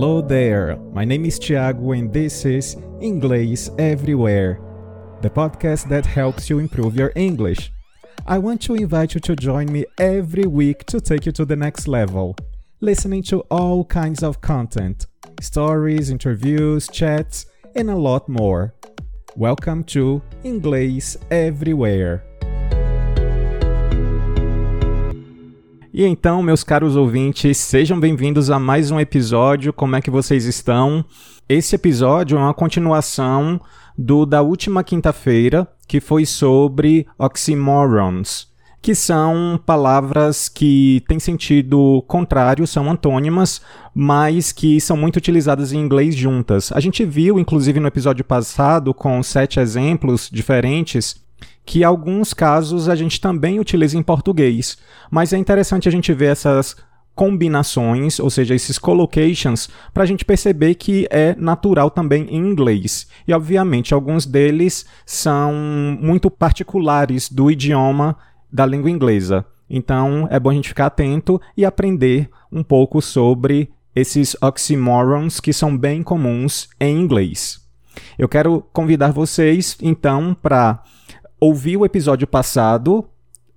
Hello there, my name is Thiago and this is English Everywhere, the podcast that helps you improve your English. I want to invite you to join me every week to take you to the next level, listening to all kinds of content stories, interviews, chats, and a lot more. Welcome to English Everywhere. E então, meus caros ouvintes, sejam bem-vindos a mais um episódio. Como é que vocês estão? Esse episódio é uma continuação do da última quinta-feira, que foi sobre oxymorons, que são palavras que têm sentido contrário, são antônimas, mas que são muito utilizadas em inglês juntas. A gente viu, inclusive, no episódio passado, com sete exemplos diferentes, que alguns casos a gente também utiliza em português, mas é interessante a gente ver essas combinações, ou seja, esses collocations, para a gente perceber que é natural também em inglês. E, obviamente, alguns deles são muito particulares do idioma da língua inglesa. Então, é bom a gente ficar atento e aprender um pouco sobre esses oxymorons que são bem comuns em inglês. Eu quero convidar vocês, então, para ouvir o episódio passado,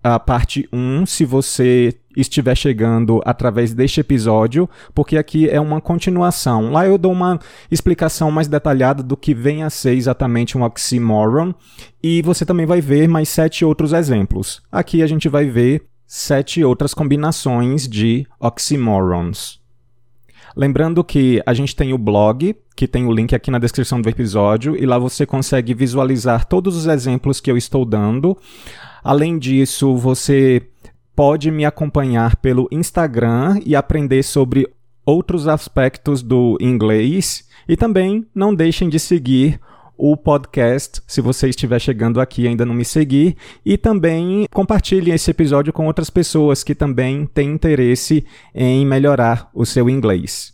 a parte 1, se você estiver chegando através deste episódio, porque aqui é uma continuação. Lá eu dou uma explicação mais detalhada do que vem a ser exatamente um oxymoron, e você também vai ver mais sete outros exemplos. Aqui a gente vai ver sete outras combinações de oxymorons. Lembrando que a gente tem o blog, que tem o link aqui na descrição do episódio, e lá você consegue visualizar todos os exemplos que eu estou dando. Além disso, você pode me acompanhar pelo Instagram e aprender sobre outros aspectos do inglês. E também não deixem de seguir o podcast, se você estiver chegando aqui e ainda não me seguir, e também compartilhe esse episódio com outras pessoas que também têm interesse em melhorar o seu inglês.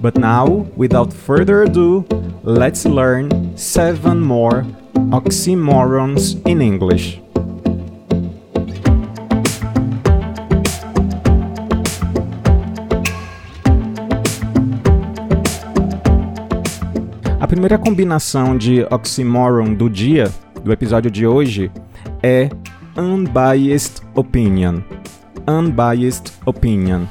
But now, without further ado, let's learn seven more oxymorons in English. A primeira combinação de oxymoron do dia, do episódio de hoje, é unbiased opinion. Unbiased opinion,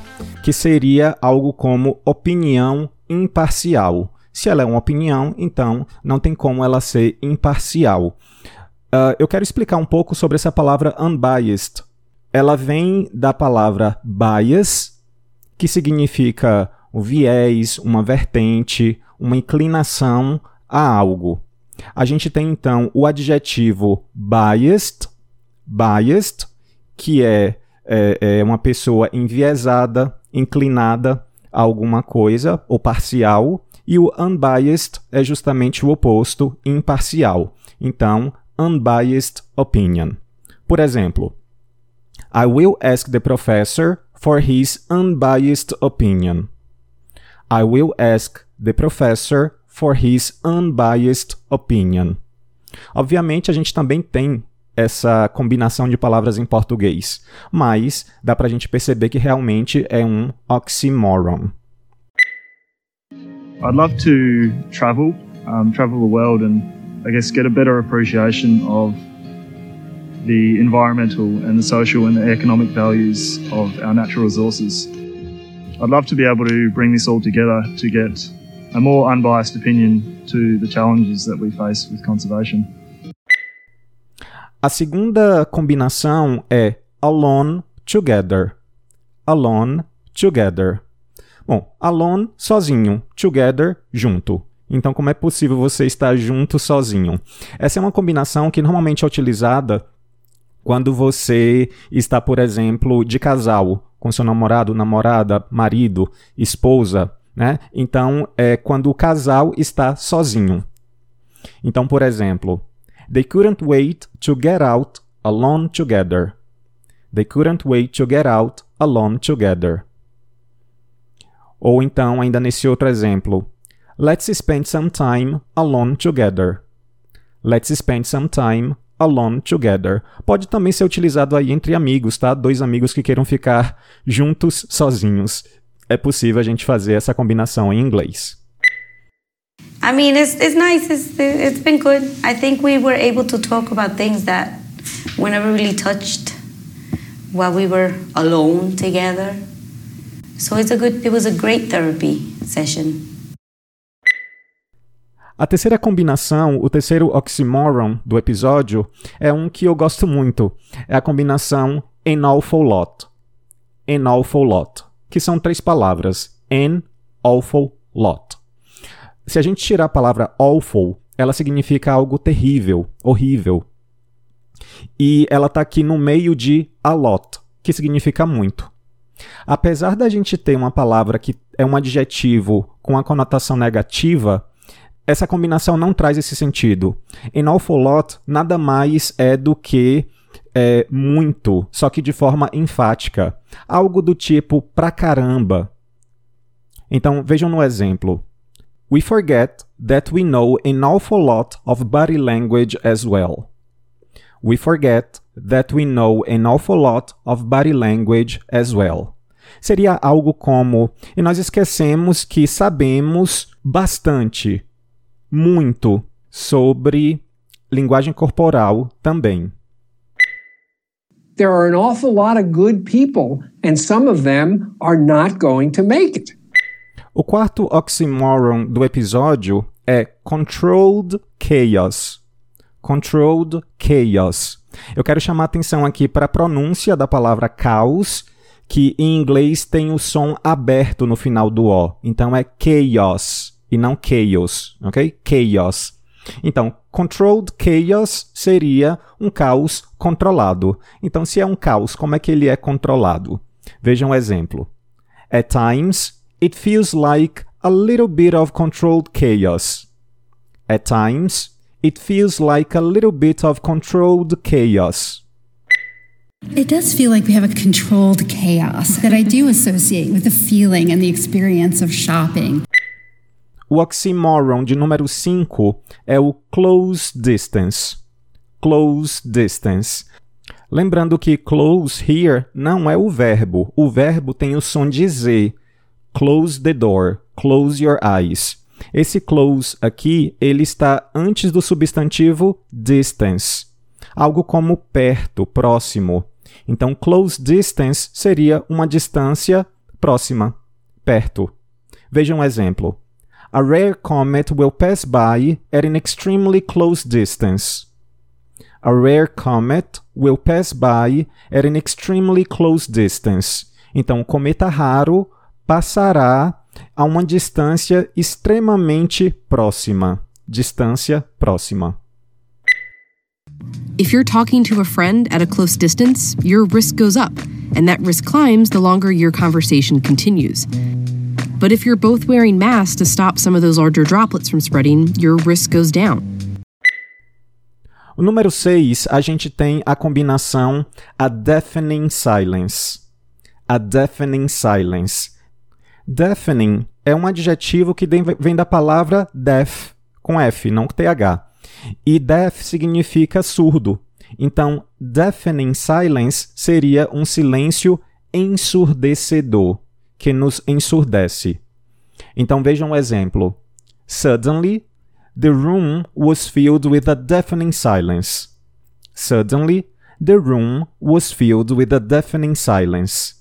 que seria algo como opinião imparcial. Se ela é uma opinião, então não tem como ela ser imparcial. Uh, eu quero explicar um pouco sobre essa palavra unbiased. Ela vem da palavra bias, que significa o viés, uma vertente, uma inclinação a algo. A gente tem então o adjetivo biased, biased, que é, é, é uma pessoa enviesada, inclinada a alguma coisa ou parcial, e o unbiased é justamente o oposto, imparcial. Então, unbiased opinion. Por exemplo, I will ask the professor for his unbiased opinion. I will ask the professor for his unbiased opinion. Obviamente, a gente também tem essa combinação de palavras em português, mas dá para a gente perceber que realmente é um oxymoron. I'd love to travel, um, travel the world, and I guess get a better appreciation of the environmental and the social and the economic values of our natural resources. I'd love to be able to bring this all together to get a more unbiased opinion to the challenges that we face with conservation. A segunda combinação é alone together. Alone together. Bom, alone sozinho, together junto. Então, como é possível você estar junto sozinho? Essa é uma combinação que normalmente é utilizada quando você está, por exemplo, de casal com seu namorado, namorada, marido, esposa, né? Então, é quando o casal está sozinho. Então, por exemplo, they couldn't wait to get out alone together. They couldn't wait to get out alone together. Ou então, ainda nesse outro exemplo, let's spend some time alone together. Let's spend some time alone together. Pode também ser utilizado aí entre amigos, tá? Dois amigos que queiram ficar juntos sozinhos. é possível a gente fazer essa combinação em inglês. I mean, it's, it's nice. It's, it's been good. I think we were able to talk about things that we never really touched while we were alone together. So it's a good, it was a great therapy session. A terceira combinação, o terceiro oxymoron do episódio, é um que eu gosto muito. É a combinação an awful lot. An awful lot. Que são três palavras. An awful lot. Se a gente tirar a palavra awful, ela significa algo terrível, horrível. E ela está aqui no meio de a lot, que significa muito. Apesar da gente ter uma palavra que é um adjetivo com a conotação negativa, essa combinação não traz esse sentido. An awful lot nada mais é do que é, muito, só que de forma enfática. Algo do tipo pra caramba. Então vejam no exemplo. We forget that we know an awful lot of body language as well. We forget that we know an awful lot of body language as well. Seria algo como: e nós esquecemos que sabemos bastante muito sobre linguagem corporal também. There are an awful lot of good people, and some of them are not going to make it. O quarto oxymoron do episódio é controlled chaos. Controlled chaos. Eu quero chamar atenção aqui para a pronúncia da palavra caos, que em inglês tem o som aberto no final do O. Então é chaos e não chaos, ok? Chaos. Então, controlled chaos seria um caos controlado. Então, se é um caos, como é que ele é controlado? Veja um exemplo. At times, it feels like a little bit of controlled chaos. At times, it feels like a little bit of controlled chaos. It does feel like we have a controlled chaos that I do associate with the feeling and the experience of shopping. O oxymoron de número 5 é o close distance. Close distance. Lembrando que close here não é o verbo. O verbo tem o som de Z. Close the door. Close your eyes. Esse close aqui, ele está antes do substantivo distance. Algo como perto, próximo. Então, close distance seria uma distância próxima, perto. Veja um exemplo. A rare comet will pass by at an extremely close distance. A rare comet will pass by at an extremely close distance. Então, o cometa raro passará a uma distância extremamente próxima. Distância próxima. If you're talking to a friend at a close distance, your risk goes up, and that risk climbs the longer your conversation continues. But if you're both wearing masks to stop some of those larger droplets from spreading, your risk goes down. O número 6, a gente tem a combinação a deafening silence. A deafening silence. Deafening é um adjetivo que vem da palavra deaf, com F, não com TH. E deaf significa surdo. Então, deafening silence seria um silêncio ensurdecedor que nos ensurdece. Então vejam um exemplo. Suddenly, the room was filled with a deafening silence. Suddenly, the room was filled with a deafening silence.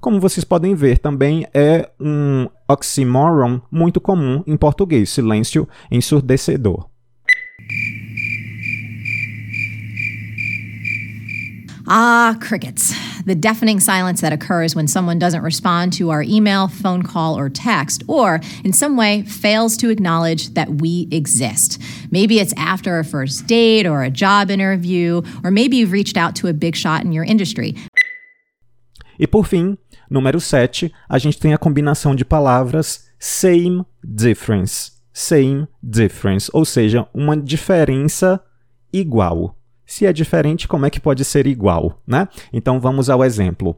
Como vocês podem ver, também é um oxymoron muito comum em português, silêncio ensurdecedor. Ah, crickets. The deafening silence that occurs when someone doesn't respond to our email, phone call, or text, or in some way fails to acknowledge that we exist. Maybe it's after a first date or a job interview, or maybe you've reached out to a big shot in your industry. E por fim, número 7, a gente tem a combinação de palavras same difference. Same difference, ou seja, uma diferença igual. Se é diferente, como é que pode ser igual, né? Então vamos ao exemplo.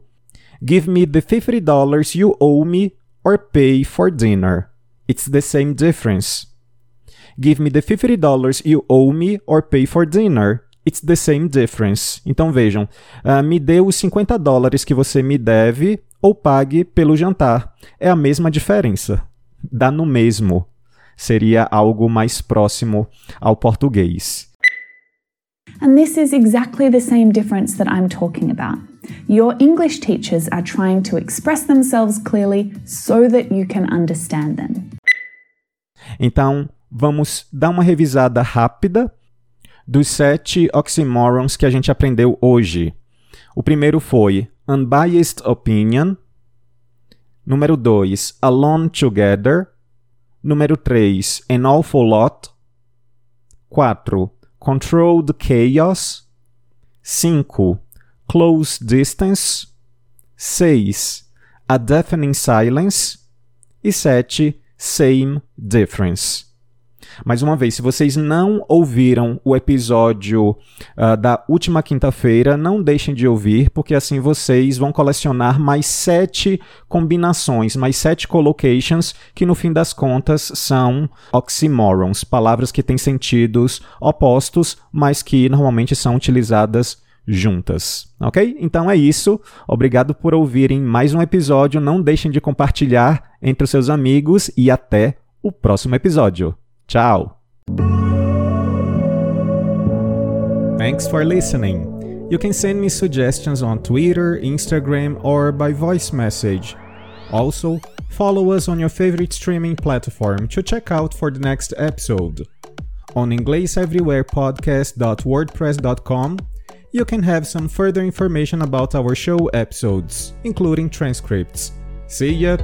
Give me the $50 you owe me or pay for dinner. It's the same difference. Give me the $50 you owe me or pay for dinner. It's the same difference. Então vejam, uh, me dê os 50 dólares que você me deve ou pague pelo jantar. É a mesma diferença. Dá no mesmo. Seria algo mais próximo ao português. And this is exactly the same difference that I'm talking about. Your English teachers are trying to express themselves clearly so that you can understand them. Então, vamos dar uma revisada rápida dos sete oxymorons que a gente aprendeu hoje. O primeiro foi unbiased opinion. Número 2, alone together. Número 3, an awful lot. 4, controlled chaos. 5, close distance. 6, a deafening silence. E 7, same difference. Mais uma vez, se vocês não ouviram o episódio uh, da última quinta-feira, não deixem de ouvir, porque assim vocês vão colecionar mais sete combinações, mais sete collocations, que no fim das contas são oxymorons, palavras que têm sentidos opostos, mas que normalmente são utilizadas juntas, ok? Então é isso. Obrigado por ouvirem mais um episódio. Não deixem de compartilhar entre os seus amigos e até o próximo episódio. Tchau! Thanks for listening. You can send me suggestions on Twitter, Instagram, or by voice message. Also, follow us on your favorite streaming platform to check out for the next episode. On EnglishEverywherePodcast.wordpress.com, you can have some further information about our show episodes, including transcripts. See ya!